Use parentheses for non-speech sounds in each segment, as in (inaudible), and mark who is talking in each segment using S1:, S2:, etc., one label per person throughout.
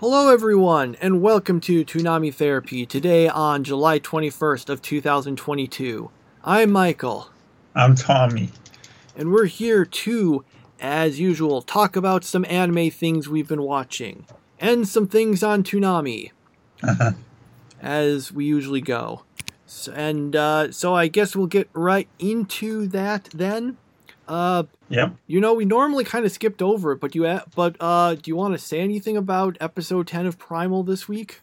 S1: Hello everyone and welcome to Toonami Therapy today on July 21st of 2022. I'm Michael
S2: I'm Tommy.
S1: and we're here to as usual talk about some anime things we've been watching and some things on Toonami as we usually go. So, and uh, so I guess we'll get right into that then. Uh,
S2: Yep.
S1: you know, we normally kind of skipped over it, but you but uh, do you want to say anything about episode 10 of Primal this week?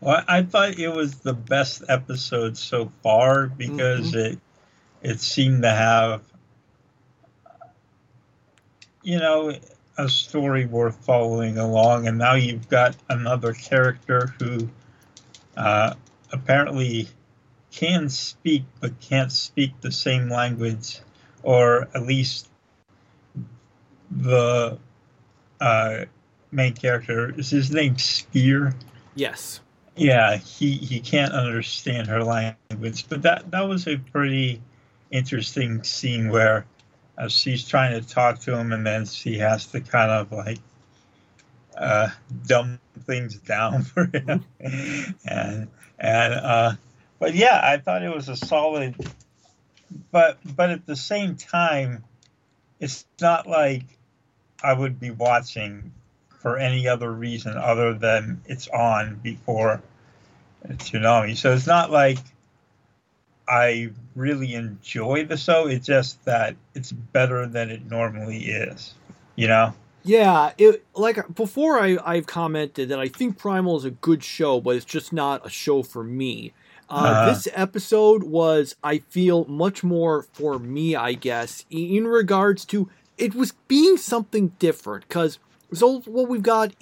S2: Well, I thought it was the best episode so far because it it seemed to have you know a story worth following along, and now you've got another character who uh, apparently can speak but can't speak the same language, or at least the uh, main character is his name Spear.
S1: Yes.
S2: Yeah, he, he can't understand her language, but that that was a pretty interesting scene where uh, she's trying to talk to him, and then she has to kind of like uh, dumb things down (laughs) for him, and and uh, but yeah, I thought it was a solid, but but at the same time, it's not like I would be watching for any other reason other than it's on before Toonami. So it's not like I really enjoy the show. It's just that it's better than it normally is. You know?
S1: Yeah, it like before I I've commented that I think Primal is a good show, but it's just not a show for me. Uh,
S2: Uh-huh.
S1: This episode was, I feel, much more for me, I guess, in regards to it was being something different. Because so what we've got,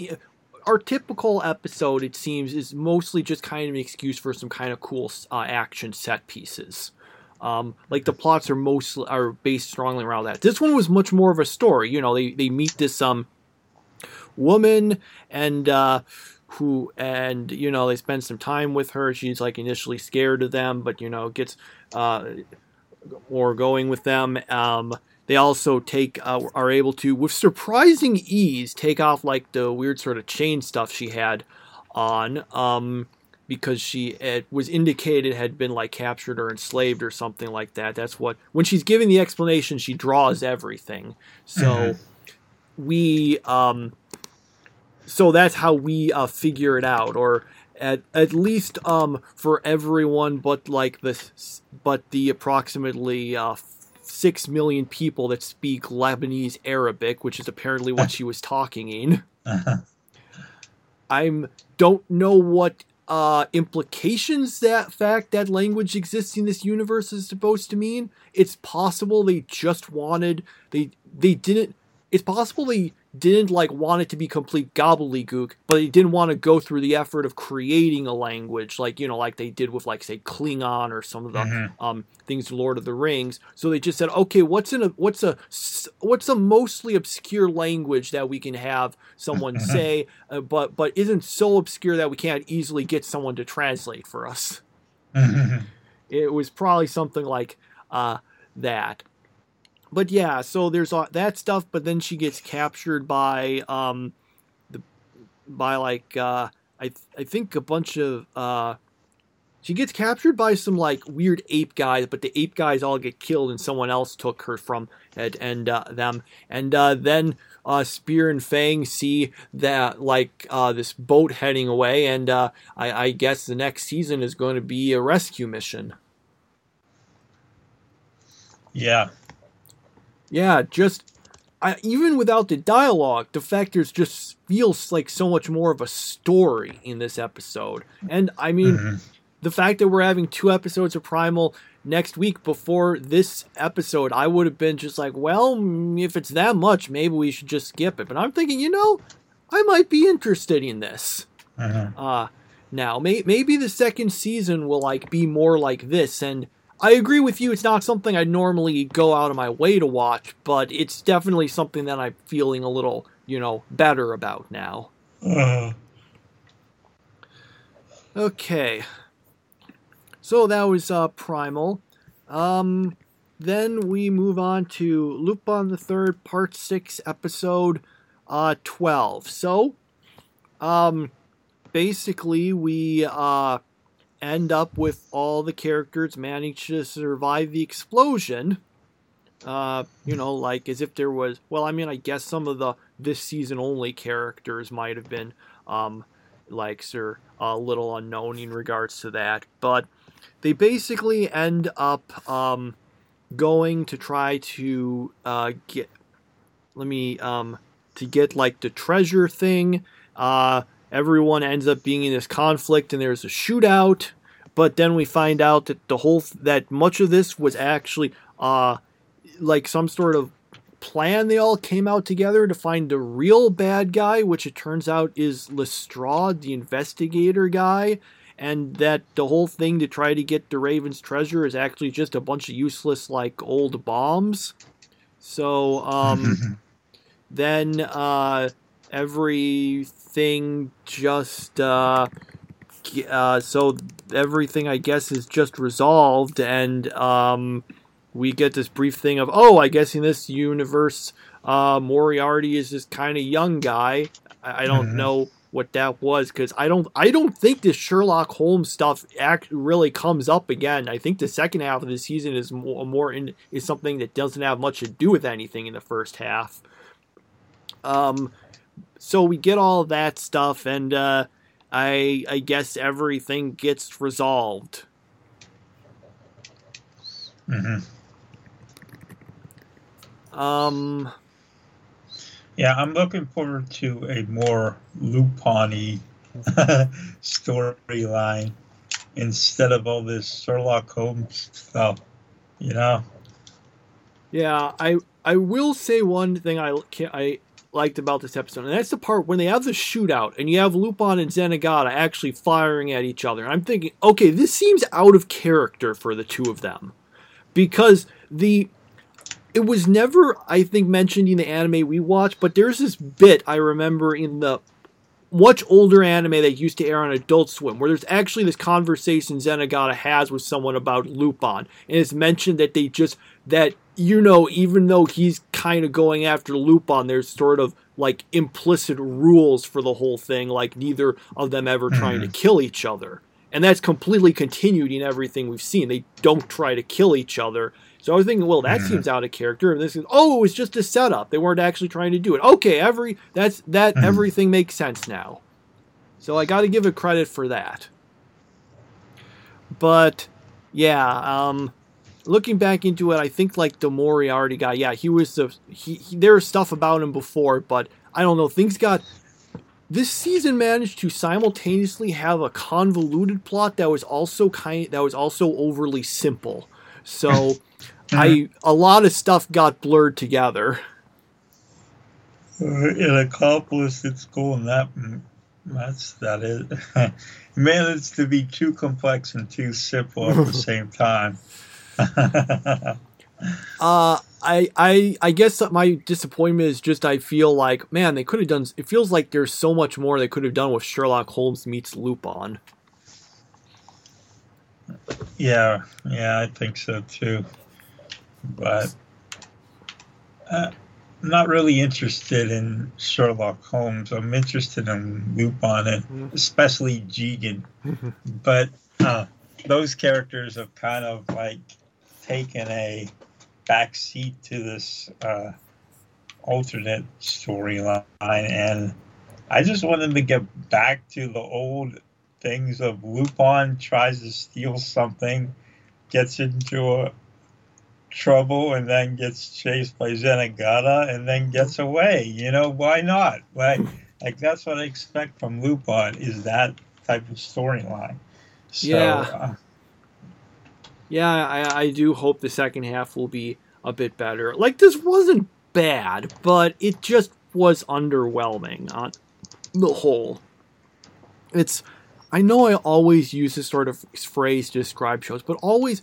S1: our typical episode, it seems, is mostly just kind of an excuse for some kind of cool uh, action set pieces. Um, like the plots are mostly are based strongly around that. This one was much more of a story. You know, they they meet this um woman and uh who and you know they spend some time with her. She's like initially scared of them, but you know gets uh more going with them. Um, they also take uh, are able to with surprising ease take off like the weird sort of chain stuff she had on. Um, because she it was indicated had been like captured or enslaved or something like that. That's what when she's giving the explanation, she draws everything. So
S2: Mhm.
S1: we um so that's how we uh, figure it out or at, at least um for everyone but like the s- but the approximately uh 6 million people that speak Lebanese Arabic which is apparently what (laughs) she was talking in I'm don't know what uh, implications that fact that language exists in this universe is supposed to mean. It's possible they just wanted they they didn't. It's possible they didn't like want it to be complete gobbledygook, but they didn't want to go through the effort of creating a language like you know like they did with like say Klingon or some of the
S2: Mhm.
S1: um, things Lord of the Rings. So they just said, okay, what's in a what's a what's a mostly obscure language that we can have someone say, uh, but but isn't so obscure that we can't easily get someone to translate for us. It was probably something like uh, that. But yeah, so there's all that stuff. But then she gets captured by um, the by like uh, I I think a bunch of uh, she gets captured by some like weird ape guys, but the ape guys all get killed, and someone else took her from it and uh, them. And uh, then uh, Spear and Fang see that like uh, this boat heading away, and uh, I, I guess the next season is going to be a rescue mission.
S2: yeah.
S1: Yeah, just I, even without the dialogue, there's just feels like so much more of a story in this episode. And I mean,
S2: Mhm.
S1: the fact that we're having two episodes of Primal next week before this episode, I would have been just like, well, mm, if it's that much, maybe we should just skip it. But I'm thinking, you know, I might be interested in this.
S2: Mhm.
S1: Uh now may, maybe the second season will like be more like this and I agree with you it's not something I normally go out of my way to watch, but it's definitely something that I'm feeling a little, you know, better about now.
S2: Uh,
S1: Okay. So that was uh, Primal. Um, then we move on to Lupin the Third, Part Six, Episode uh, twelve. So Um, basically, we uh, end up with all the characters manage to survive the explosion. Uh, you know, like as if there was. Well, I mean, I guess some of the this season only characters might have been, um, like, sir, a little unknown in regards to that, but they basically end up um, going to try to uh, get. Let me um, to get like the treasure thing. Uh, everyone ends up being in this conflict, and there's a shootout. But then we find out that the whole that much of this was actually uh, like some sort of plan they all came out together to find the real bad guy, which it turns out is Lestrade, the investigator guy, and that the whole thing to try to get the Raven's treasure is actually just a bunch of useless, like, old bombs. So, um, (laughs) then, uh, everything just, uh, uh, so everything, I guess, is just resolved, and, um, we get this brief thing of, oh, I guess in this universe, uh, Moriarty is this kind of young guy. I, I don't mm-hmm. know what that was because I don't, I don't think this Sherlock Holmes stuff act really comes up again. I think the second half of the season is more, more in, is something that doesn't have much to do with anything in the first half. Um, so we get all that stuff, and uh, I, I guess everything gets resolved.
S2: Mm-hmm.
S1: Um.
S2: Yeah, I'm looking forward to a more Lupin (laughs) storyline instead of all this Sherlock Holmes stuff. You know.
S1: Yeah, I I will say one thing I can I liked about this episode, and that's the part when they have the shootout and you have Lupin and Zenigata actually firing at each other. I'm thinking, okay, this seems out of character for the two of them. Because the it was never, I think, mentioned in the anime we watched, but there's this bit I remember in the much older anime that used to air on Adult Swim, where there's actually this conversation Zenigata has with someone about Lupin, and it's mentioned that they just that you know, even though he's kind of going after Lupin, there's sort of like implicit rules for the whole thing, like neither of them ever trying mm-hmm. to kill each other. And that's completely continued in everything we've seen. They don't try to kill each other. So I was thinking, well, that mm-hmm. seems out of character. And this is, oh, it was just a setup. They weren't actually trying to do it. Okay, every that's that mm-hmm. everything makes sense now. So I got to give it credit for that. But yeah, um, looking back into it, I think like the Moriarty guy, yeah, he was the he, he there was stuff about him before, but I don't know. Things got this season managed to simultaneously have a convoluted plot that was also kind that was also overly simple. So (laughs) I mm-hmm. a lot of stuff got blurred together.
S2: Uh, it (laughs) accomplished its goal, and that that's that is managed to be too complex and too simple at the (laughs) same time. (laughs)
S1: uh, I I I guess my disappointment is just I feel like man they could have done. It feels like there's so much more they could have done with Sherlock Holmes meets Lupin.
S2: Yeah, yeah, I think so too but uh, I'm not really interested in Sherlock Holmes. I'm interested in Lupin and mm-hmm. especially Jigen. (laughs) but uh, those characters have kind of like taken a back seat to this uh, alternate storyline, and I just want them to get back to the old things of Lupin tries to steal something, gets into a, trouble and then gets chased by Zenigata and then gets away. You know, why not? Like, like that's what I expect from Lupin is that type of storyline. So,
S1: yeah. Uh, yeah, I, I do hope the second half will be a bit better. Like, this wasn't bad, but it just was underwhelming on the whole. It's, I know I always use this sort of phrase to describe shows, but always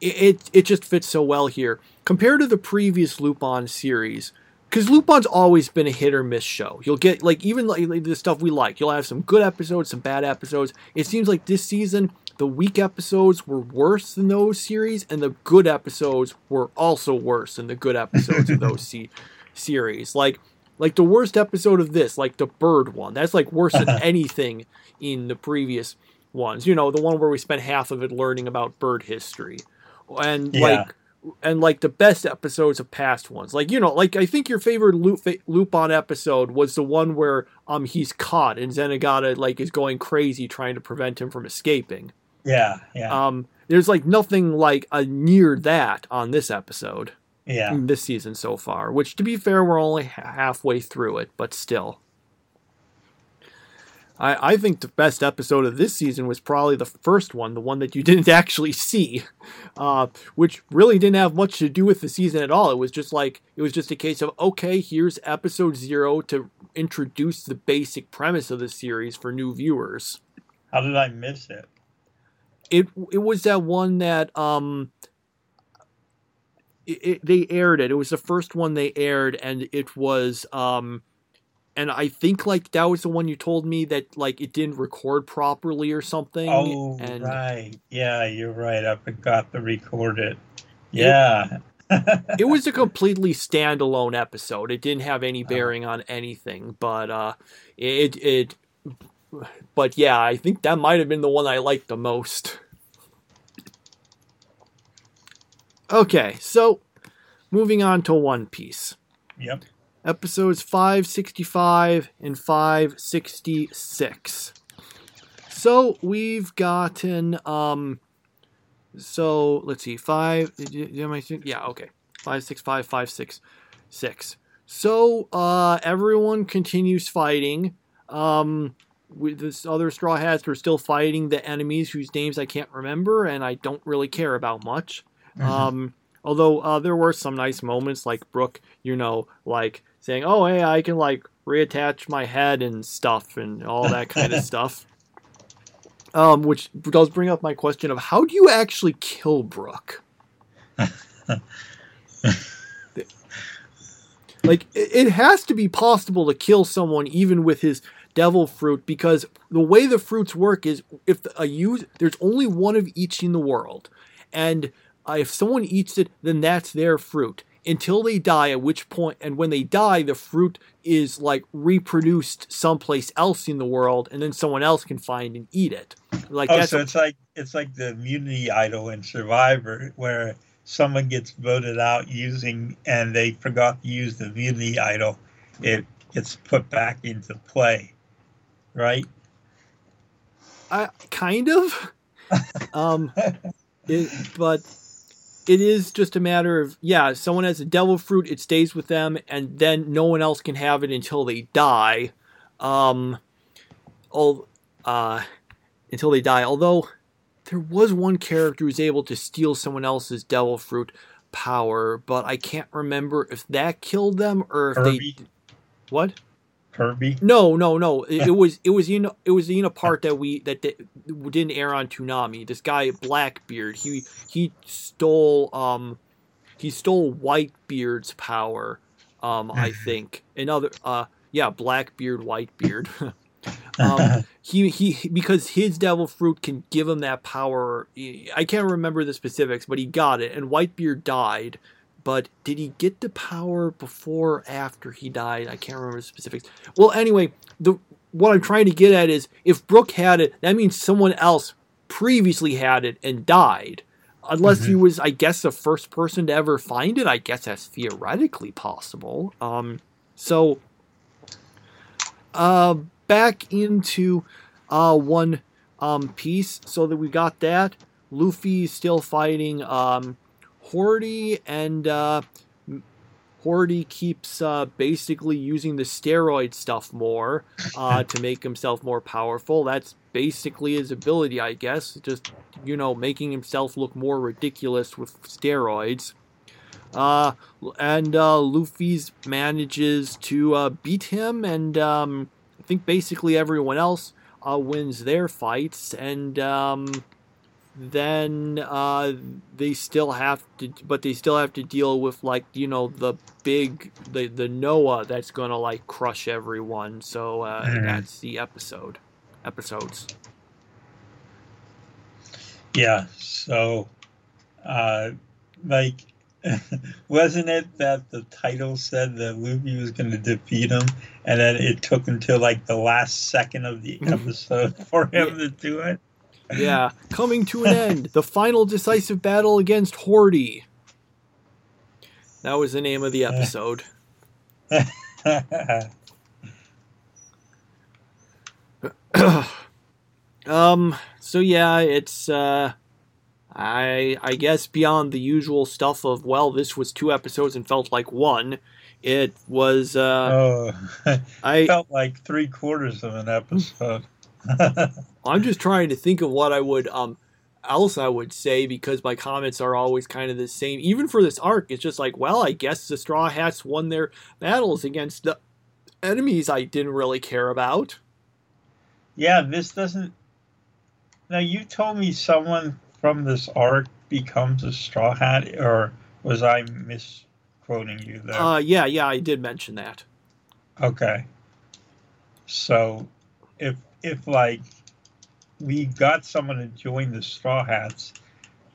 S1: it, it just fits so well here compared to the previous Lupin series. Because Lupin's always been a hit or miss show. You'll get like even like the stuff we like. You'll have some good episodes, some bad episodes. It seems like this season the weak episodes were worse than those series, and the good episodes were also worse than the good episodes of those (laughs) se- series. Like Like the worst episode of this, like the bird one. That's like worse than (laughs) anything in the previous ones. You know, the one where we spent half of it learning about bird history. And
S2: Yeah.
S1: like and like the best episodes of past ones. Like, you know, like I think your favorite loop Lupin episode was the one where um he's caught and Zenigata like is going crazy trying to prevent him from escaping.
S2: Yeah, yeah,
S1: Um there's like nothing like a near that on this episode
S2: yeah.
S1: this season so far, which to be fair, we're only ha- halfway through it, but still. I, I think the best episode of this season was probably the first one, the one that you (laughs) didn't actually see, uh, which really didn't have much to do with the season at all. It was just like, it was just a case of, okay, here's episode zero to introduce the basic premise of the series for new viewers.
S2: How did I miss it?
S1: It, it was that one that, um, it, it, they aired it. It was the first one they aired, and it was um, and I think like that was the one you told me that like it didn't record properly or something.
S2: Oh,
S1: and
S2: right. Yeah, you're right. I forgot to record it. Yeah. (laughs)
S1: it was a completely standalone episode. It didn't have any bearing on anything, but uh, it it. But yeah, I think that might have been the one I liked the most. Okay, so moving on to One Piece.
S2: Yep.
S1: episodes 565 and 566 so we've gotten um so let's see five yeah okay 565 566 so uh everyone continues fighting um with this other straw hats are still fighting the enemies whose names i can't remember and i don't really care about much. Um although uh, there were some nice moments like brooke you know like saying oh hey i can like reattach my head and stuff and all that kind of (laughs) stuff. Um which does bring up my question of how do you actually kill brooke? (laughs) Like it has to be possible to kill someone even with his devil fruit because the way the fruits work is if a use there's only one of each in the world. And uh, if someone eats it then that's their fruit. Until they die at which point and when they die the fruit is like reproduced someplace else in the world and then someone else can find and eat it. Like
S2: oh, so it's like it's like the immunity idol in Survivor, where someone gets voted out using and they forgot to use the immunity idol. It gets put back into play, right?
S1: I kind of. (laughs) um, it, but it is just a matter of yeah. Someone has a devil fruit, it stays with them, and then no one else can have it until they die. Um, all, uh, until they die. Although there was one character who's able to steal someone else's devil fruit power, but I can't remember if that killed them or if
S2: Kirby,
S1: they what.
S2: Kirby.
S1: No, no, no. It, it (laughs) was it was in it was in a part that we that di- didn't air on Toonami. This guy Blackbeard, he he stole um he stole Whitebeard's power. Um, I (laughs) think another uh yeah Blackbeard Whitebeard. (laughs) um, he he because his devil fruit can give him that power. I can't remember the specifics, but he got it, and Whitebeard died. But did he get the power before or after he died? I can't remember the specifics. Well, anyway, the what I'm trying to get at is if Brooke had it, that means someone else previously had it and died. Unless he was, I guess, the first person to ever find it. I guess that's theoretically possible. Um, so, uh, back into uh, one um, piece so that we got that. Luffy's still fighting um, Hordy, and uh, Hordy keeps uh, basically using the steroid stuff more uh, (laughs) to make himself more powerful. That's basically his ability, I guess. Just, you know, making himself look more ridiculous with steroids. Uh, and uh, Luffy's manages to uh, beat him, and um, I think basically everyone else uh, wins their fights, and um, then uh, they still have to, but they still have to deal with like you know the big the the Noah that's gonna like crush everyone. So uh, (laughs)
S2: Mhm.
S1: that's the episode episodes.
S2: Yeah. So, uh, like, (laughs) Wasn't it that the title said that Luffy was going to defeat him, and then it took until like the last second of the (laughs) episode for him to do it?
S1: Yeah, coming to an end, the final decisive battle against Hordy. That was the name of the episode. (laughs) um. So yeah, it's uh, I I guess beyond the usual stuff of well, this was two episodes and felt like one. It was uh,
S2: oh, (laughs)
S1: I
S2: felt like three quarters of an episode.
S1: I'm just trying to think of what I would um else I would say because my comments are always kind of the same. Even for this arc, it's just like, well, I guess the Straw Hats won their battles against the enemies I didn't really care about.
S2: yeah, this doesn't. Now you told me someone from this arc becomes a straw hat, or was I misquoting you there?
S1: Uh, yeah, yeah, I did mention that.
S2: Okay. So, if if like we got someone to join the Straw Hats,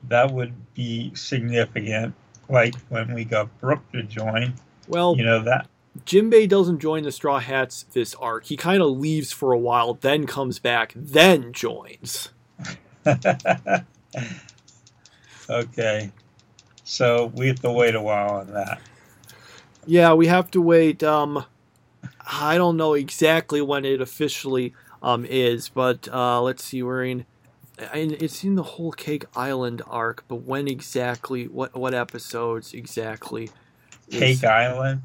S2: that would be significant. Like when we got Brooke to join,
S1: Well,
S2: you know that.
S1: Jinbei doesn't join the Straw Hats this arc. He kind of leaves for a while, then comes back, then joins. (laughs)
S2: okay. So we have to wait a while on that.
S1: Yeah, we have to wait. Um, I don't know exactly when it officially um is, but uh, let's see. We're in. and It's in the whole Cake Island arc, but when exactly? What what episodes exactly? is-
S2: Cake Island.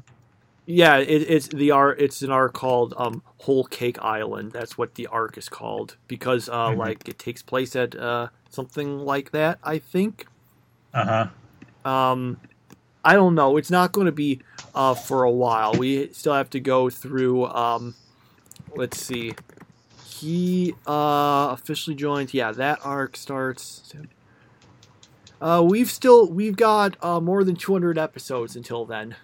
S1: Yeah, it, it's the arc. It's an arc called um Whole Cake Island. That's what the arc is called because uh
S2: Mhm.
S1: like it takes place at uh something like that. I think.
S2: Uh huh.
S1: Um, I don't know. It's not going to be uh, for a while. We still have to go through. Um, let's see. He uh, officially joins. Yeah, that arc starts. Uh, we've still we've got uh, more than 200 episodes until then.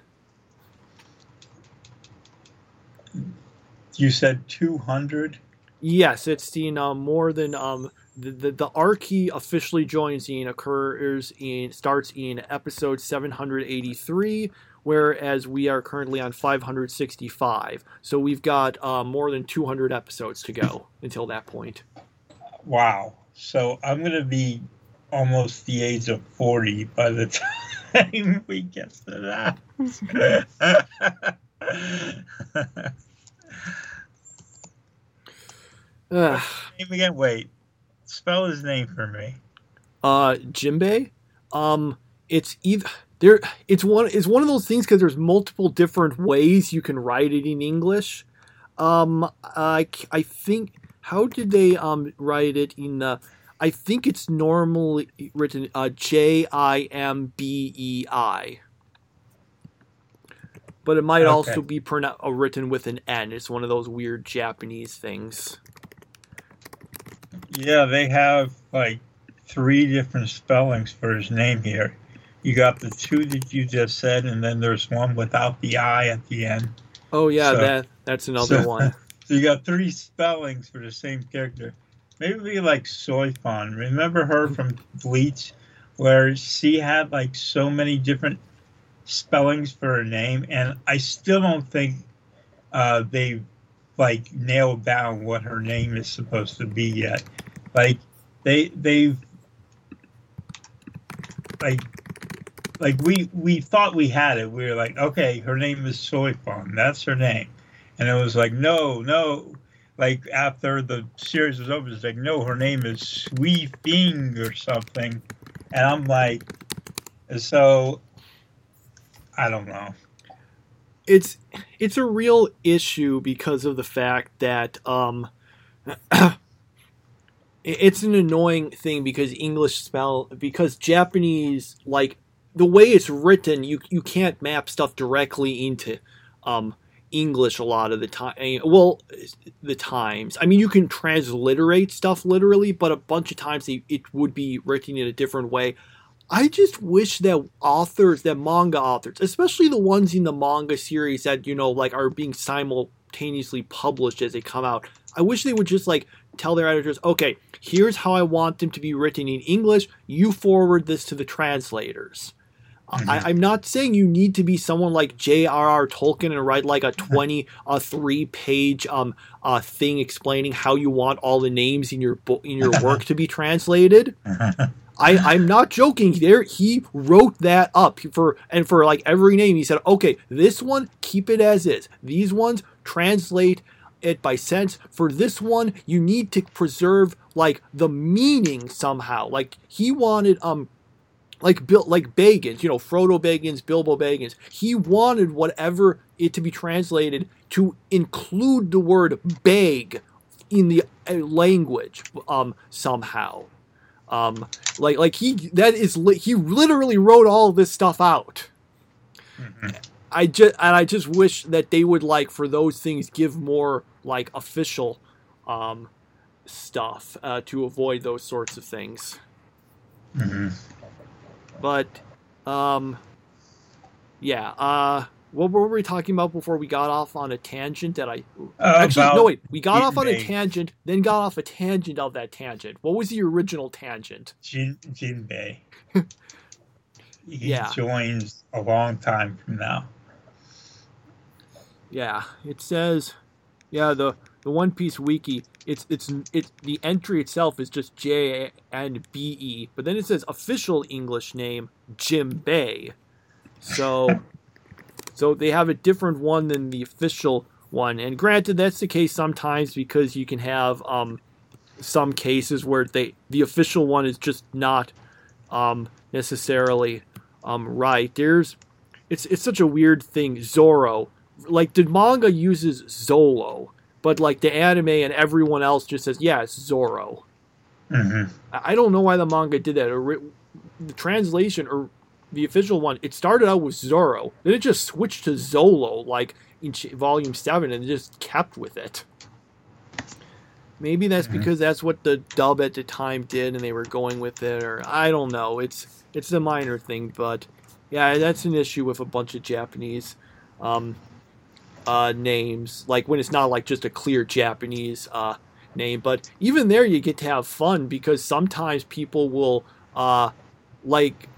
S2: You said two hundred.
S1: Yes, it's seen uh, more than um the, the the arc he officially joins in occurs in starts in episode 783 whereas we are currently on 565 so we've got uh, more than 200 episodes to go until that point
S2: Wow. So I'm gonna be almost the age of forty by the (laughs) time we get to that. (laughs) Name again. Wait. Spell his name for me.
S1: uh Jinbei um it's either there it's one it's one of those things because there's multiple different ways you can write it in English um I, I think how did they um write it in uh I think it's normally written uh J I M B E I but it might
S2: Okay.
S1: also be pronou- uh, written with an N. It's one of those weird Japanese things.
S2: Yeah, they have like three different spellings for his name here. You got the two that you just said, and then there's one without the I at the end.
S1: Oh yeah,
S2: So-
S1: that that's (laughs) another
S2: so-
S1: one. (laughs)
S2: So you got three spellings for the same character. Maybe like Soifon. Remember her from Bleach, where she had like so many different spellings for her name, and I still don't think uh, they like nailed down what her name is supposed to be yet. Like they they've like like we we thought we had it. We were like, okay, her name is Soifon. That's her name. And it was like, no, no. Like after the series was over, it's like, no, her name is Sui Fing or something. And I'm like, so I don't know.
S1: it's it's a real issue because of the fact that um (clears throat) it's an annoying thing because English spell because Japanese like the way it's written you you can't map stuff directly into um English a lot of the time well the times I mean you can transliterate stuff literally but a bunch of times it, it would be written in a different way I just wish that authors, that manga authors, especially the ones in the manga series that you know like are being simultaneously published as they come out. I wish they would just like tell their editors, okay, here's how I want them to be written in English. You forward this to the translators. Mm-hmm. I, am not saying you need to be someone like J.R.R. Tolkien and write like a 20, a three page um uh, thing explaining how you want all the names in your book in your (laughs) work to be translated. (laughs) I, I'm not joking. There, he wrote that up for and for like every name. He said, "Okay, this one keep it as is. These ones translate it by sense. For this one, you need to preserve like the meaning somehow. Like he wanted um like Bill, like Baggins, you know, Frodo Baggins, Bilbo Baggins. He wanted whatever it to be translated to include the word "bag" in the uh, language um, somehow. Um, like like he that is he literally wrote all this stuff out. Mm-hmm. I just and I just wish that they would like for those things give more like official um, stuff uh, to avoid those sorts of things. Mm-hmm. But, um, yeah. Uh, what were we talking about before we got off on a tangent that I uh, actually no wait we got off on a tangent then got off a tangent of that tangent. What was the original tangent?
S2: Jin Jinbei. (laughs) he yeah. joins a long time from now.
S1: Yeah, it says, yeah the the One Piece wiki it's it's it's the entry itself is just J and B E, but then it says official English name Jinbei. So (laughs) so they have a different one than the official one. And granted that's the case sometimes because you can have um some cases where they the official one is just not um necessarily um right. There's it's it's such a weird thing. Zoro. Like the manga uses Zolo but like the anime and everyone else just says, yeah, it's Zoro. Mm-hmm. I don't know why the manga did that. Or the translation or the official one, it started out with Zoro, then it just switched to Zolo, like in volume seven, and just kept with it. Maybe that's mm-hmm. because that's what the dub at the time did, and they were going with it, or I don't know. It's it's a minor thing, but yeah, that's an issue with a bunch of Japanese um, uh, names, like when it's not like just a clear Japanese uh, name. But even there, you get to have fun because sometimes people will uh, like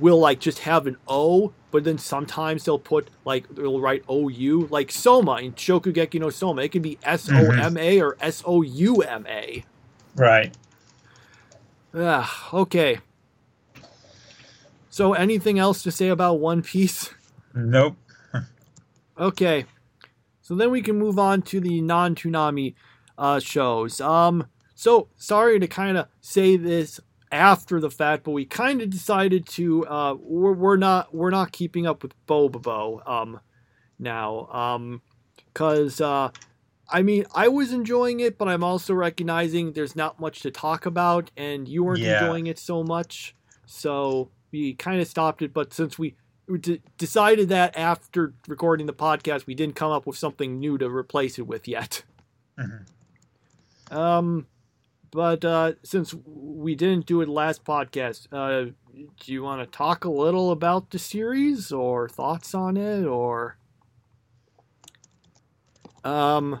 S1: will like just have an O, but then sometimes they'll put like they'll write O U, like Soma in Shokugeki no Soma. It can be S O M A or S O U M A.
S2: Right.
S1: Ah, okay. So, anything else to say about One Piece?
S2: Nope.
S1: Okay, so then we can move on to the non-Toonami uh, shows. Um, so sorry to kind of say this after the fact, but we kind of decided to uh, we're, we're not we're not keeping up with Bobobo um now um because uh I mean I was enjoying it, but I'm also recognizing there's not much to talk about, and you weren't yeah. enjoying it so much, so we kind of stopped it. But since we d- decided that after recording the podcast, we didn't come up with something new to replace it with yet. Mm-hmm. Um, but uh, since we didn't do it last podcast, uh, do you want to talk a little about the series or thoughts on it or? Um,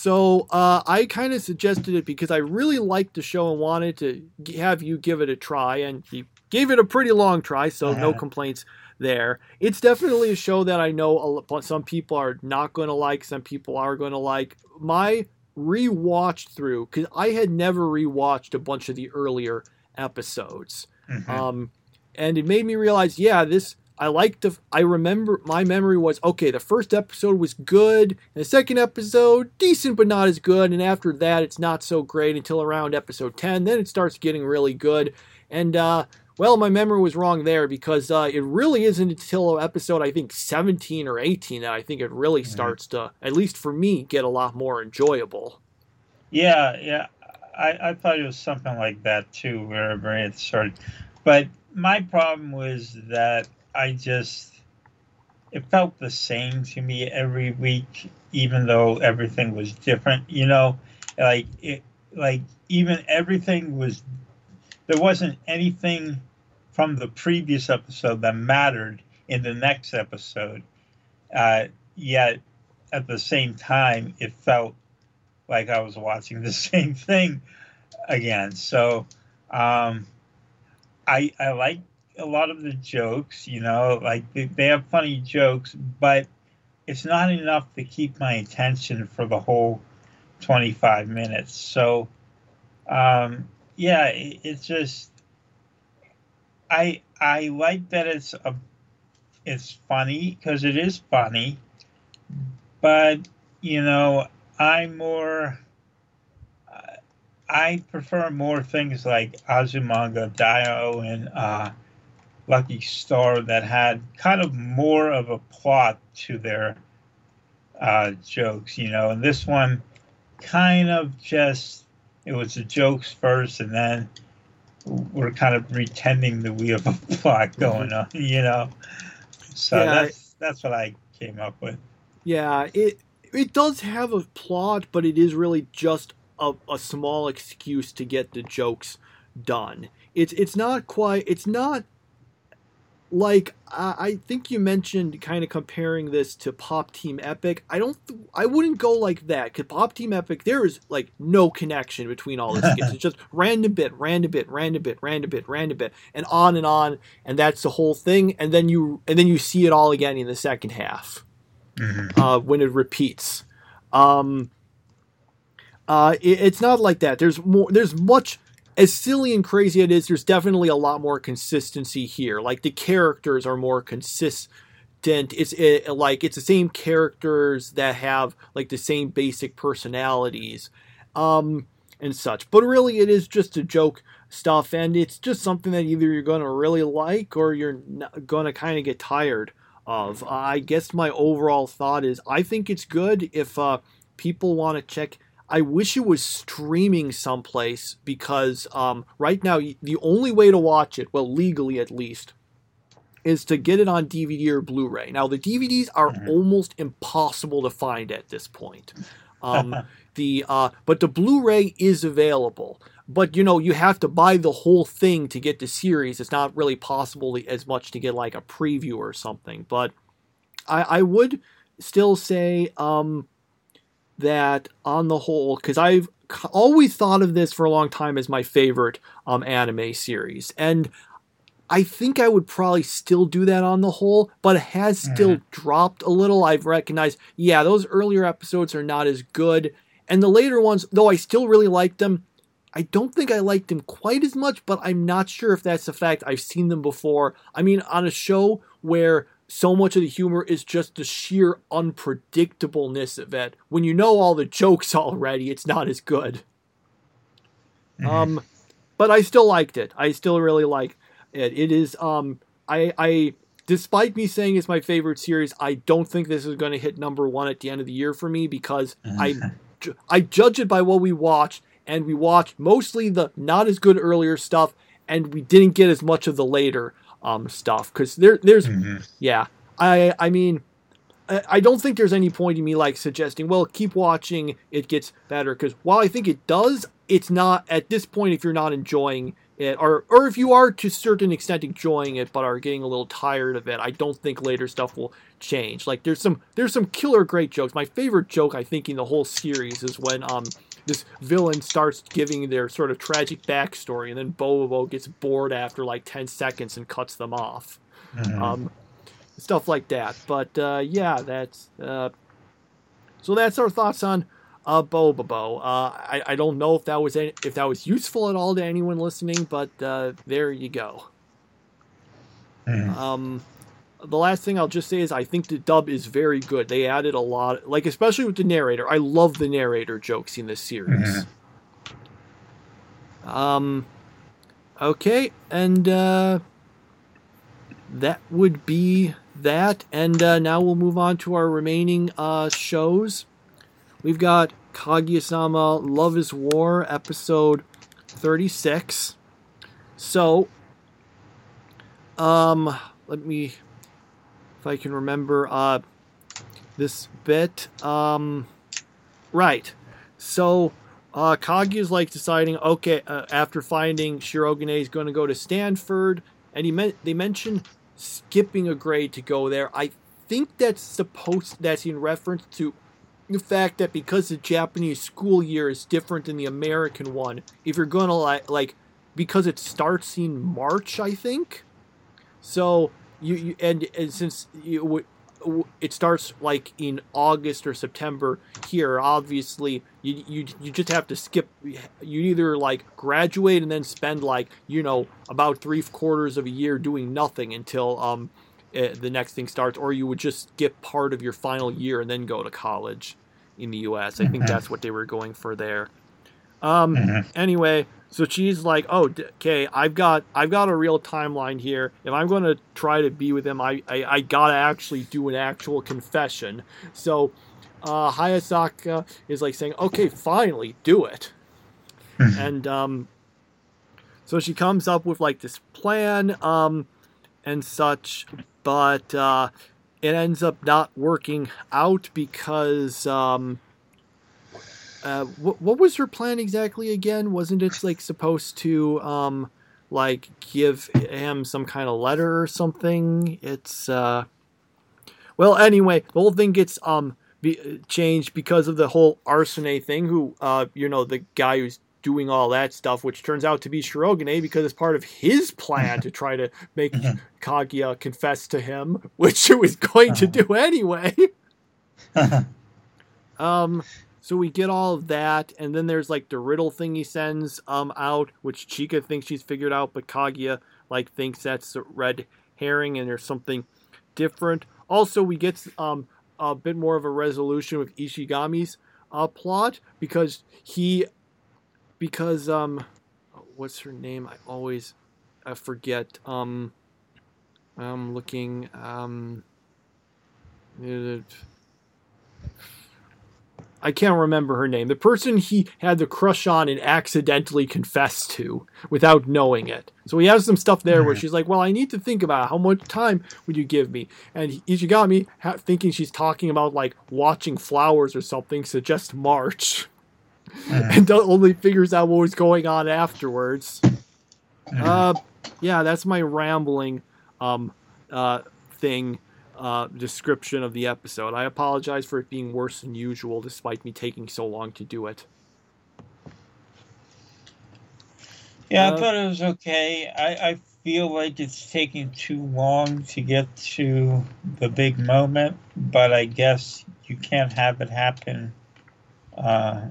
S1: so uh, I kind of suggested it because I really liked the show and wanted to have you give it a try, and you gave it a pretty long try, so no uh-huh. complaints there. It's definitely a show that I know some people are not going to like, some people are going to like. My rewatched through because I had never rewatched a bunch of the earlier episodes, mm-hmm. um, and it made me realize, yeah, this I like to. I remember my memory was okay. The first episode was good, and the second episode decent but not as good, and after that it's not so great until around episode ten. Then it starts getting really good, and uh, well, my memory was wrong there because uh, it really isn't until episode I think 17 or 18 that I think it really mm-hmm. starts to, at least for me, get a lot more enjoyable.
S2: Yeah, yeah, I, I thought it was something like that too, wherever it started. But my problem was that I just it felt the same to me every week, even though everything was different. You know, like it, like even everything was there wasn't anything from the previous episode that mattered in the next episode. Uh, yet at the same time, it felt like I was watching the (laughs) same thing again. So um, I I like a lot of the jokes, you know, like they, they have funny jokes, but it's not enough to keep my attention for the whole 25 minutes. So, um, yeah, it, it's just I I like that it's a it's funny because it is funny, but you know I'm more I prefer more things like Azumanga Daioh and uh, Lucky Star that had kind of more of a plot to their uh, jokes, you know. And this one kind of just it was the jokes first, and then we're kind of pretending that we have a (laughs) plot mm-hmm. going on, you know. So yeah, that's that's what I came up with.
S1: Yeah, it it does have a plot, but it is really just a, a small excuse to get the jokes done. It's it's not quite it's not like I think you mentioned kind of comparing this to Pop Team Epic. I don't I wouldn't go like that cuz Pop Team Epic there is like no connection between all the skits. (laughs) it's just random bit, random bit, random bit, random bit, random bit and on and on and that's the whole thing and then you and then you see it all again in the second half. Mm-hmm. Uh, when it repeats. Um, uh, it, it's not like that. There's more. There's much as silly and crazy it is. There's definitely a lot more consistency here. Like the characters are more consistent. It's it, like it's the same characters that have like the same basic personalities, um, and such. But really, it is just a joke stuff, and it's just something that either you're going to really like or you're going to kind of get tired of. I guess my overall thought is I think it's good if uh, people want to check I wish it was streaming someplace because um, right now the only way to watch it, well, legally at least, is to get it on DVD or Blu-ray. Now the DVDs are mm-hmm. almost impossible to find at this point. (laughs) Um, the uh, but the Blu-ray is available. But you know you have to buy the whole thing to get the series. It's not really possible as much to get like a preview or something. But I, I would still say um, that on the whole, because I've always thought of this for a long time as my favorite um, anime series, and I think I would probably still do that on the whole, but it has still mm. dropped a little. I've recognized, yeah, those earlier episodes are not as good, and the later ones, though I still really like them, I don't think I liked them quite as much, but I'm not sure if that's the fact. I've seen them before. I mean, on a show where so much of the humor is just the sheer unpredictableness of it. When you know all the jokes already, it's not as good. Mm-hmm. Um, but I still liked it. I still really like it. It is um, I I despite me saying it's my favorite series, I don't think this is going to hit number one at the end of the year for me because I. (laughs) I judge it by what we watched, and we watched mostly the not as good earlier stuff, and we didn't get as much of the later um, stuff because there there's mm-hmm. yeah. I I mean I don't think there's any point in me like suggesting well keep watching it gets better because while I think it does it's not at this point if you're not enjoying it or or if you are to a certain extent enjoying it but are getting a little tired of it I don't think later stuff will change. Like there's some there's some killer great jokes. My favorite joke I think in the whole series is when um this villain starts giving their sort of tragic backstory, and then Bobo gets bored after like 10 seconds and cuts them off. Mm-hmm. Um, stuff like that. But uh, yeah, that's. Uh, so that's our thoughts on uh, Bobobo. Uh, I, I don't know if that was any, if that was useful at all to anyone listening, but uh, there you go. Mm. Um, the last thing I'll just say is I think the dub is very good. They added a lot, like especially with the narrator. I love the narrator jokes in this series. Mm-hmm. Um, okay, and uh, that would be that. And uh, now we'll move on to our remaining uh, shows. We've got Kaguya-sama Love is War, episode 36. So, um, let me if I can remember uh, this bit. Um, right. So uh, Kagi is like deciding, okay, uh, after finding Shirogane is going to go to Stanford, and he meant they mentioned skipping a grade to go there. I think that's supposed that's in reference to the fact that because the Japanese school year is different than the American one, if you're to like like because it starts in March, I think So you, you and, and since you it starts like in August or September here. Obviously, you, you you just have to skip. You either like graduate and then spend like you know about three quarters of a year doing nothing until um uh, the next thing starts, or you would just skip part of your final year and then go to college in the U.S. I think mm-hmm. that's what they were going for there. Um, mm-hmm. Anyway, so she's like, "Oh, okay, I've got I've got a real timeline here. If I'm going to try to be with him, I, I, I gotta actually do an actual confession." So uh, Hayasaka is like saying, "Okay, finally, do it." Mm-hmm. and um, so she comes up with like this plan um, and such, but uh, it ends up not working out because. Um, uh, what, what was her plan exactly again? Wasn't it like supposed to um, like give him some kind of letter or something? It's uh, well, anyway, the whole thing gets um be, changed because of the whole Arsene thing. Who uh, you know, the guy who's doing all that stuff, which turns out to be Shirogane because it's part of his plan to try to make Kaguya confess to him, which he was going to do anyway. (laughs) um, so we get all of that, and then there's like the riddle thing he sends um out, which Chika thinks she's figured out, but Kaguya like thinks that's a red herring, and there's something different. Also, we get um a bit more of a resolution with Ishigami's uh, plot because he because um what's her name? I always I forget. Um, I'm looking um. I can't remember her name. The person he had the crush on and accidentally confessed to without knowing it. So he has some stuff there where hmm. she's like, "Well, I need to think about how much time would you give me?" And Ishigami, ha- thinking she's talking about like watching flowers or something, suggests March, hmm. and only figures out what was going on afterwards. Hmm. Uh, yeah, that's my rambling um, uh, thing uh, description of the episode. I apologize for it being worse than usual, despite me taking so long to do it.
S2: Yeah, uh, I thought it was okay. I, I feel like it's taking too long to get to the big moment, but I guess you can't have it happen uh,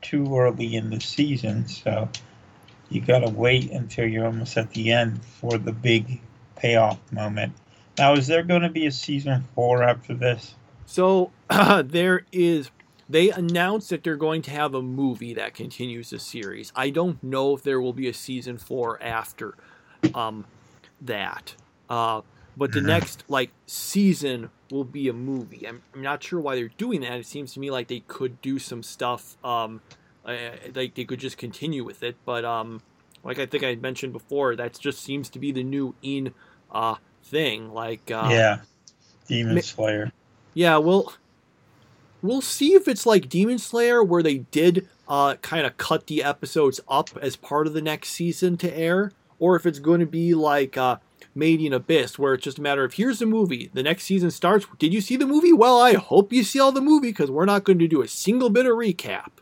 S2: too early in the season, so you gotta wait until you're almost at the end for the big payoff moment. Now, is there going to be a season four after this?
S1: So uh, (clears throat) there is. They announced that they're going to have a movie that continues the series. I don't know if there will be a season four after um, that. Uh, but the mm-hmm. next like season will be a movie. I'm, I'm, not sure why they're doing that. It seems to me like they could do some stuff. Um, like they could just continue with it. But um, like I think I mentioned before, that just seems to be the new in uh, thing. Like
S2: uh, yeah, Demon Slayer.
S1: Yeah, we'll we'll see if it's like Demon Slayer, where they did uh, kind of cut the episodes up as part of the next season to air, or if it's going to be like uh, Made in Abyss, where it's just a matter of here's the movie, the next season starts. Did you see the movie? Well, I hope you see all the movie because we're not going to do a single bit of recap.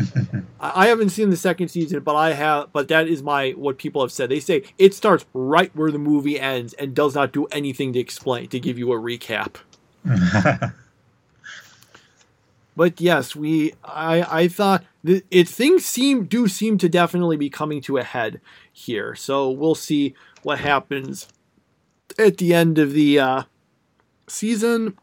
S1: (laughs) I haven't seen the second season, but I have. But that is my what people have said. They say it starts right where the movie ends and does not do anything to explain to give you a recap. (laughs) but yes, we. I I thought it things seem do seem to definitely be coming to a head here. So we'll see what happens at the end of the uh, season,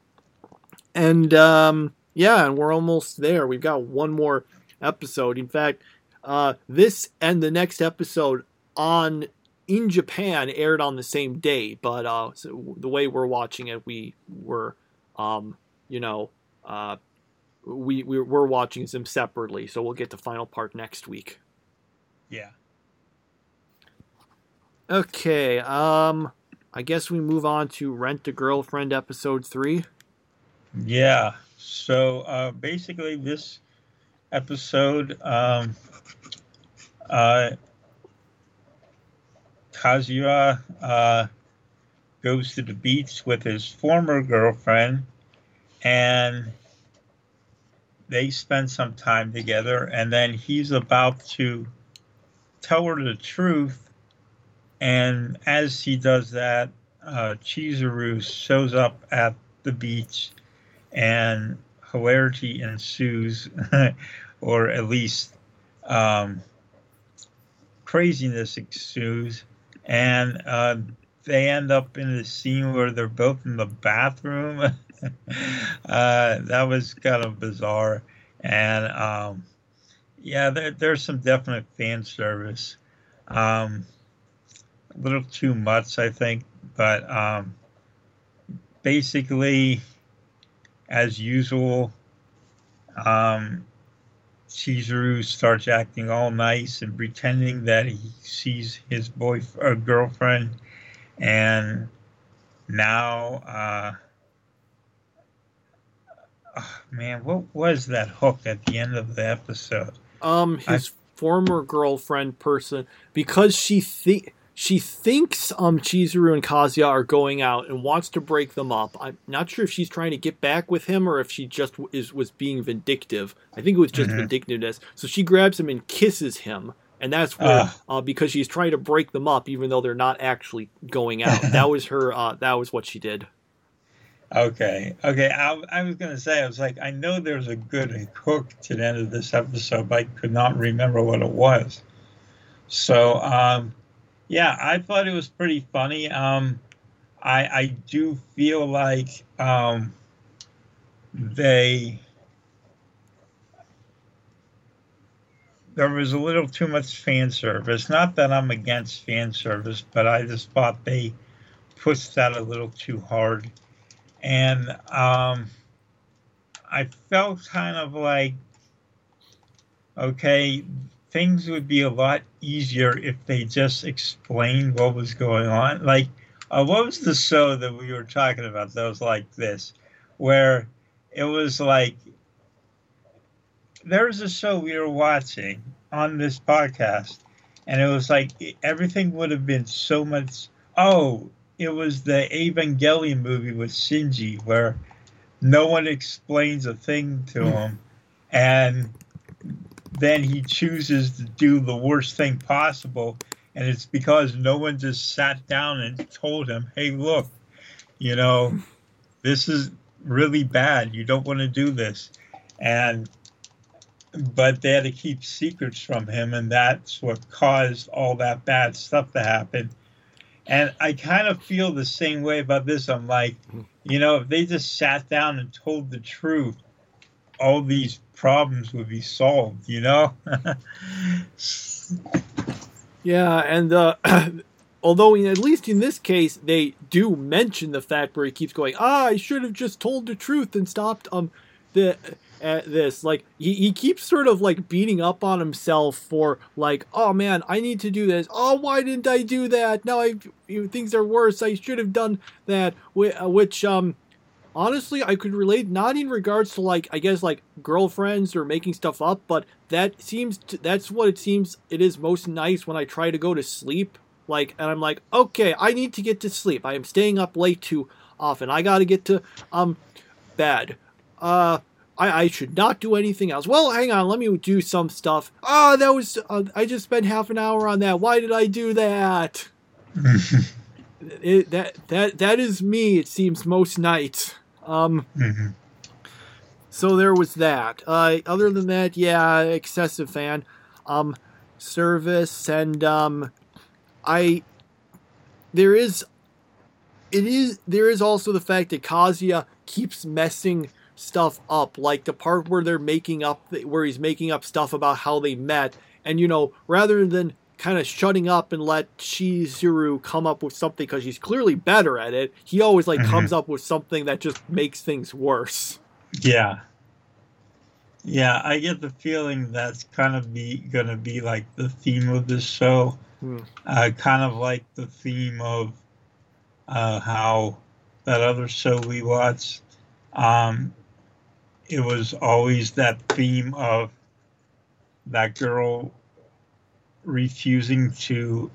S1: and um, yeah, and we're almost there. We've got one more episode. In fact, uh, this and the next episode on in Japan aired on the same day, but uh, so the way we're watching it, we were, um, you know, uh, we, we we're watching them separately. So we'll get the final part next week.
S2: Yeah.
S1: Okay. Um, I guess we move on to Rent a Girlfriend episode three.
S2: Yeah. So uh, basically, this episode, um, uh, Kazuya uh, goes to the beach with his former girlfriend, and they spend some time together. And then he's about to tell her the truth and as he does that, uh, Chizuru shows up at the beach, and hilarity ensues, (laughs) or at least um, craziness ensues, and uh, they end up in a scene where they're both in the bathroom. (laughs) uh, that was kind of bizarre, and um, yeah, there, there's some definite fan service. Um, a little too much, I think, but um, basically, as usual, um, Chizuru starts acting all nice and pretending that he sees his boy or girlfriend, and now, uh, oh, man, what was that hook at the end of the episode?
S1: Um, his I, former girlfriend person because she think she thinks um Chizuru and Kazuya are going out and wants to break them up. I'm not sure if she's trying to get back with him or if she just is was being vindictive. I think it was just mm-hmm. vindictiveness. So she grabs him and kisses him, and that's where uh. Uh, because she's trying to break them up, even though they're not actually going out. that (laughs) was her. Uh, that was what she did.
S2: Okay, okay. I, I was gonna say I was like I know there's a good hook to the end of this episode, but I could not remember what it was. So um, yeah, I thought it was pretty funny. Um, I I do feel like um, they there was a little too much fan service. Not that I'm against fan service, but I just thought they pushed that a little too hard, and um, I felt kind of like okay things would be a lot easier if they just explained what was going on. Like, uh, what was the show that we were talking about that was like this, where it was like there was a show we were watching on this podcast, and it was like everything would have been so much. Oh, it was the Evangelion movie with Shinji, where no one explains a thing to hmm. him, and then he chooses to do the worst thing possible. And it's because no one just sat down and told him, hey, look, you know, this is really bad. You don't want to do this. And, but they had to keep secrets from him. And that's what caused all that bad stuff to happen. And I kind of feel the same way about this. I'm like, you know, if they just sat down and told the truth, all these problems would be solved, you know? (laughs)
S1: yeah, and uh, (clears throat) although in, at least in this case they do mention the fact where he keeps going, ah, I should have just told the truth and stopped um the at this like he, he keeps sort of like beating up on himself for like oh man i need to do this. Oh why didn't i do that? Now i things are worse. I should have done that uh, which um honestly I could relate not in regards to like I guess like girlfriends or making stuff up, but that seems to, that's what it seems it is most nice when I try to go to sleep. Like and I'm like, okay, I need to get to sleep. I am staying up late too often. I got to get to um bed. Uh I, I should not do anything else. Well, hang on, let me do some stuff. Ah, oh, that was uh, I just spent half an hour on that. Why did I do that? (laughs) it, that that that is me. It seems most nights. Um, mm-hmm. So there was that. Uh, other than that, yeah, excessive fan. Um, service and um, I. There is. It is there is also the fact that Kazuya keeps messing stuff up, like the part where they're making up, where he's making up stuff about how they met, and you know, rather than kind of shutting up and let Chizuru come up with something because he's clearly better at it. He always like mm-hmm. comes up with something that just makes things worse.
S2: Yeah. Yeah, I get the feeling that's kind of be gonna be like the theme of this show. Uh, kind of like the theme of uh, how that other show we watched. Um, it was always that theme of that girl refusing to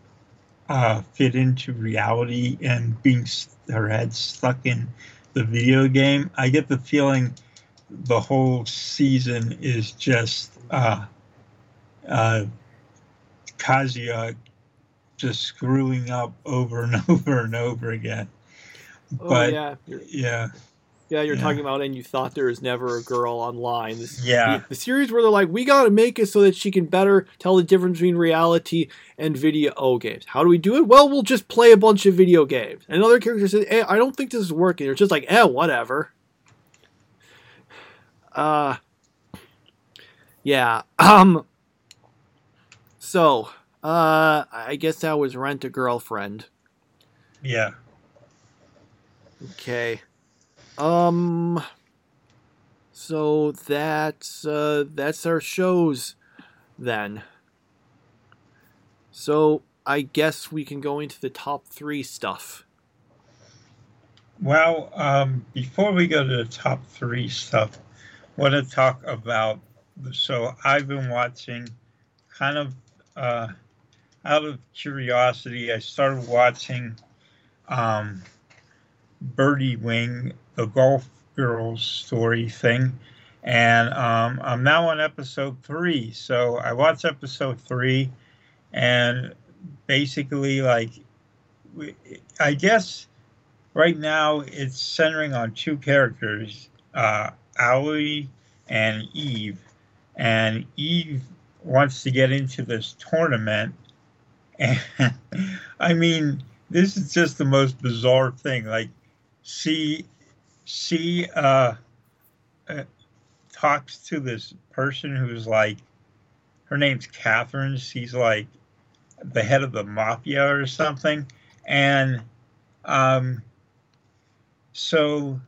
S2: uh, fit into reality and being her head stuck in the video game. I get the feeling the whole season is just uh, uh, Kazuya just screwing up over and (laughs) over and over again.
S1: Oh
S2: But
S1: yeah,
S2: yeah,
S1: yeah, you're
S2: yeah.
S1: talking about, and you thought there was never a girl online. This,
S2: yeah,
S1: the, the series where they're like, we got to make it so that she can better tell the difference between reality and video games. How do we do it? Well, we'll just play a bunch of video games. And another character says, eh, I don't think this is working. It's just like, eh, whatever. Uh, yeah. (laughs) Um. So, uh, I guess that was Rent a Girlfriend.
S2: yeah.
S1: Okay. Um so that's uh that's our shows then. So I guess we can go into the top 3 stuff.
S2: Well, um, before we go to the top three stuff, I want to talk about. So I've been watching, kind of uh, out of curiosity. I started watching um, Birdie Wing, the golf girls story thing, and um, I'm now on episode three. So I watched episode three, and basically, like, I guess right now it's centering on two characters, uh, Allie and Eve. And Eve wants to get into this tournament. (laughs) And I mean, this is just the most bizarre thing. Like, she, she uh, uh, talks to this person who's like, her name's Catherine. She's like the head of the mafia or something. And um, so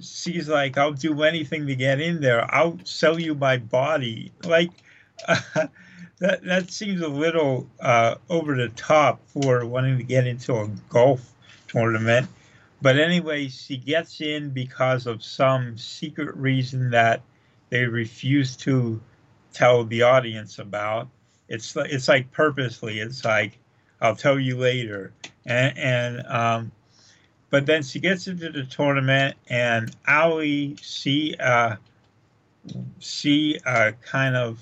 S2: she's like, I'll do anything to get in there. I'll sell you my body. Like, (laughs) that, that seems a little uh, over the top for wanting to get into a golf tournament. But anyway, she gets in because of some secret reason that they refuse to tell the audience about. It's it's like purposely. It's like I'll tell you later, and and um, but then she gets into the tournament, and Ali, she uh, she uh, kind of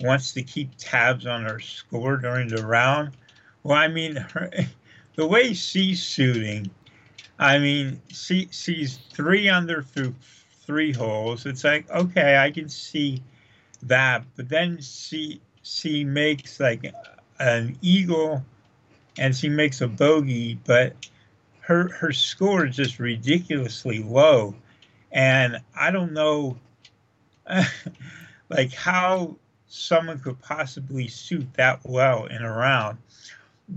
S2: wants to keep tabs on her score during the round. Well, I mean, her, (laughs) the way she's shooting, I mean, she she's three under through three holes. It's like okay, I can see that, but then she she makes like an eagle, and she makes a bogey, but her her score is just ridiculously low, and I don't know, (laughs) like how someone could possibly shoot that well in a round,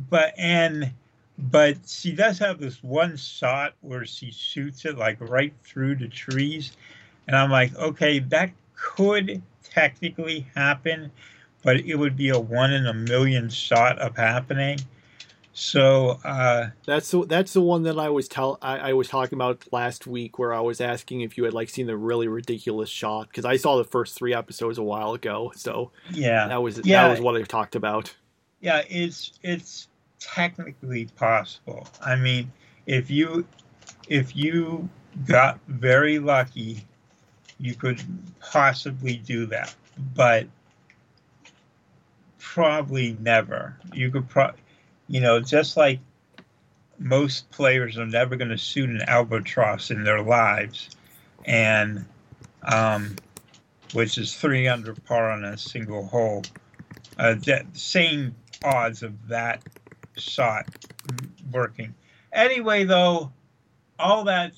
S2: but and but she does have this one shot where she shoots it like right through the trees, and I'm like, okay, that could technically happen, but it would be a one in a million shot of happening. So uh,
S1: That's the that's the one that I was tell I, I was talking about last week where I was asking if you had like seen the really ridiculous shot because I saw the first 3 episodes a while ago. So
S2: yeah,
S1: that was
S2: Yeah.
S1: that was what I talked about.
S2: yeah, it's it's technically possible. I mean, if you if you got very lucky, you could possibly do that, but probably never. You could pro, you know, just like most players are never going to shoot an albatross in their lives, and um, which is three under par on a single hole. Uh, that same odds of that shot working. Anyway, though, all that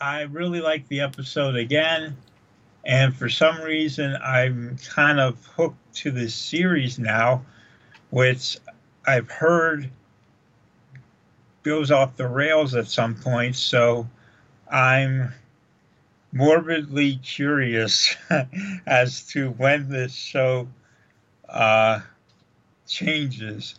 S2: I really like the episode again, and for some reason I'm kind of hooked to this series now, which I've heard goes off the rails at some point. So I'm morbidly curious (laughs) as to when this show uh, changes.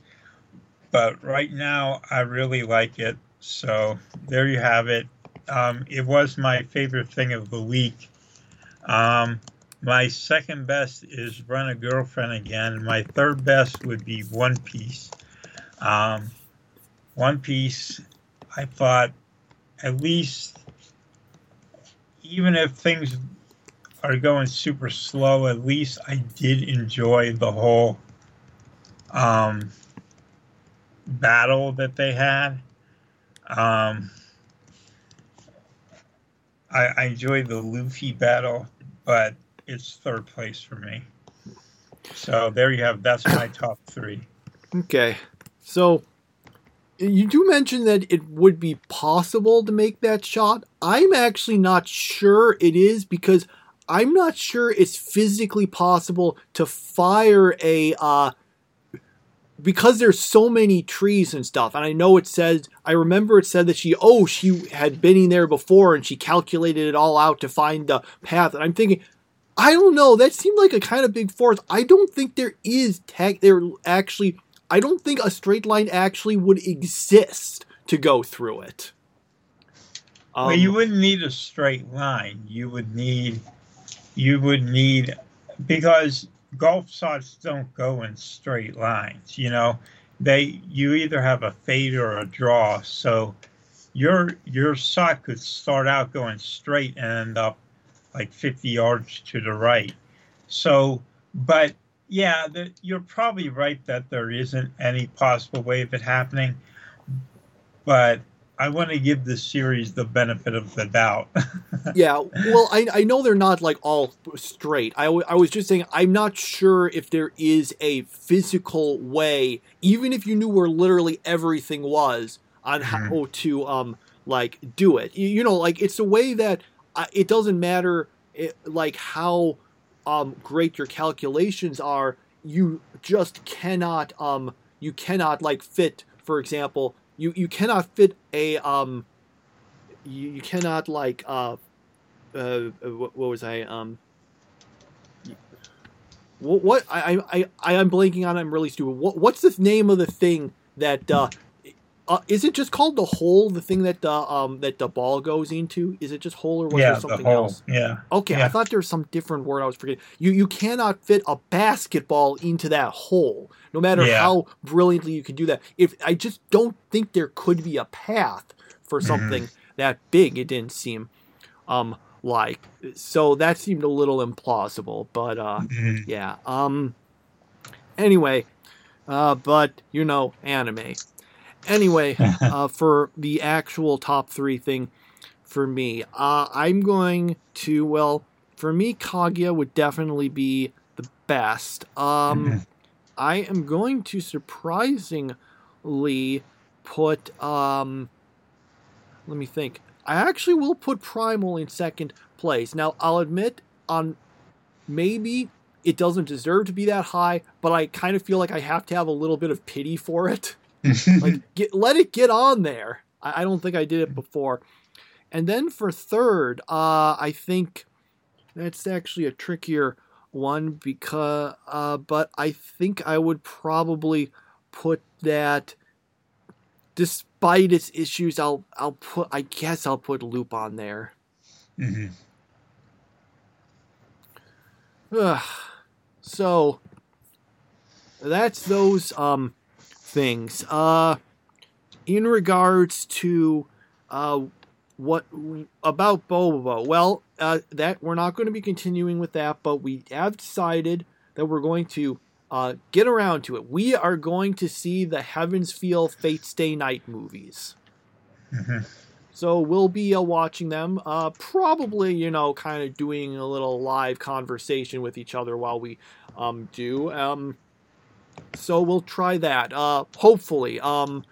S2: But right now, I really like it. So there you have it. Um, it was my favorite thing of the week. Um, my second best is Run a Girlfriend again. My third best would be One Piece. Um, One Piece, I thought at least, even if things are going super slow, at least I did enjoy the whole um, battle that they had. Um, I, I enjoyed the Luffy battle, but it's third place for me. So there you have. That's my top three.
S1: Okay, so you do mention that it would be possible to make that shot. I'm actually not sure it is because I'm not sure it's physically possible to fire a uh, because there's so many trees and stuff. And I know it says I remember it said that she oh she had been in there before and she calculated it all out to find the path. And I'm thinking I don't know. That seemed like a kind of big force. I don't think there is tech. There actually I don't think a straight line actually would exist to go through it.
S2: Um, well, you wouldn't need a straight line. You would need, you would need, because golf shots don't go in straight lines. You know, they you either have a fade or a draw. So your your shot could start out going straight and end up like 50 yards to the right. So, but yeah, the, you're probably right that there isn't any possible way of it happening, but I want to give this series the benefit of the doubt. (laughs)
S1: yeah, well, I, I know they're not like all straight. I, I was just saying, I'm not sure if there is a physical way, even if you knew where literally everything was, on mm-hmm. how to um like do it. You, you know, like it's a way that uh, it doesn't matter, it, like how um, great your calculations are, you just cannot um, you cannot like fit. For example, you you cannot fit a um, you, you cannot like uh, uh, what, what was I um. What, what I I I I'm blanking on. I'm really stupid. What what's the name of the thing that uh, uh, is it just called the hole? The thing that the um that the ball goes into? Is it just hole or was
S2: yeah,
S1: there something
S2: the
S1: else?
S2: Yeah.
S1: Okay,
S2: yeah.
S1: I thought there was some different word I was forgetting. You you cannot fit a basketball into that hole, no matter
S2: yeah.
S1: how brilliantly you can do that. If I just don't think there could be a path for mm-hmm. something mm-hmm. that big. It didn't seem um like so that seemed a little implausible. But uh, mm-hmm. yeah. Um. Anyway, uh, but you know, anime. Anyway, (laughs) uh, for the actual top three thing for me, uh, I'm going to, well, for me, Kaguya would definitely be the best. Um. (laughs) I am going to surprisingly put, um, let me think. I actually will put Primal in second place. Now, I'll admit, on maybe it doesn't deserve to be that high, but I kind of feel like I have to have a little bit of pity for it (laughs) like get let it get on there. I, I, don't think I did it before. And then for third, uh, I think that's actually a trickier one because, uh, but I think I would probably put that. Despite its issues, I'll I'll put I guess I'll put Lupin on there. Mm-hmm. Ugh. So that's those um things. Uh, in regards to uh, what about Bobo? Well, uh, that we're not going to be continuing with that, but we have decided that we're going to uh, get around to it. We are going to see the Heaven's Feel Fate Stay Night movies. Mm-hmm. So we'll be uh, watching them. Uh, probably, you know, kind of doing a little live conversation with each other while we um, do. Um, so we'll try that. Uh, hopefully, um,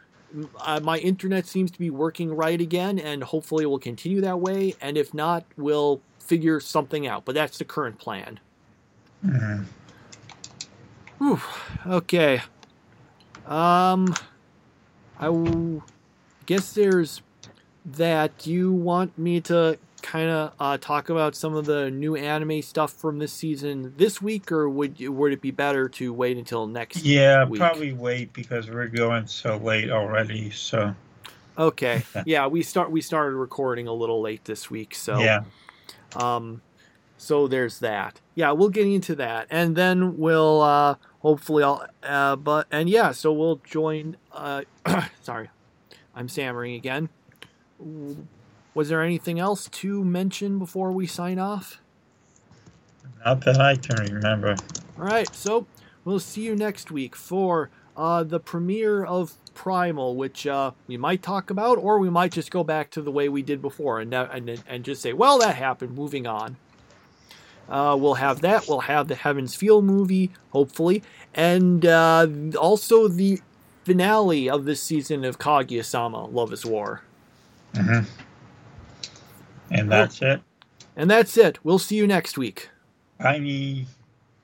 S1: uh, my internet seems to be working right again, and hopefully it will continue that way. And if not, we'll figure something out. But that's the current plan. Mm-hmm. Whew, okay. Um, I w- guess there's that. You want me to kind of uh, talk about some of the new anime stuff from this season this week, or would you, would it be better to wait until next?
S2: Yeah,
S1: week?
S2: probably wait because we're going so late already. So
S1: okay, (laughs) yeah, we start we started recording a little late this week, so
S2: yeah.
S1: Um, so there's that. Yeah, we'll get into that, and then we'll uh, hopefully I'll uh, but and yeah, so we'll join. Uh, (coughs) sorry, I'm stammering again was there anything else to mention before we sign off?
S2: Not that I can remember.
S1: All right, so we'll see you next week for uh, the premiere of Primal, which uh, we might talk about, or we might just go back to the way we did before and and, and just say, well, that happened. Moving on. Uh, we'll have that. We'll have the Heaven's Feel movie, hopefully, and uh, also the finale of this season of Kaguya-sama: Love Is War.
S2: Mm-hmm. And that's it.
S1: And that's it. We'll see you next week.
S2: Bye.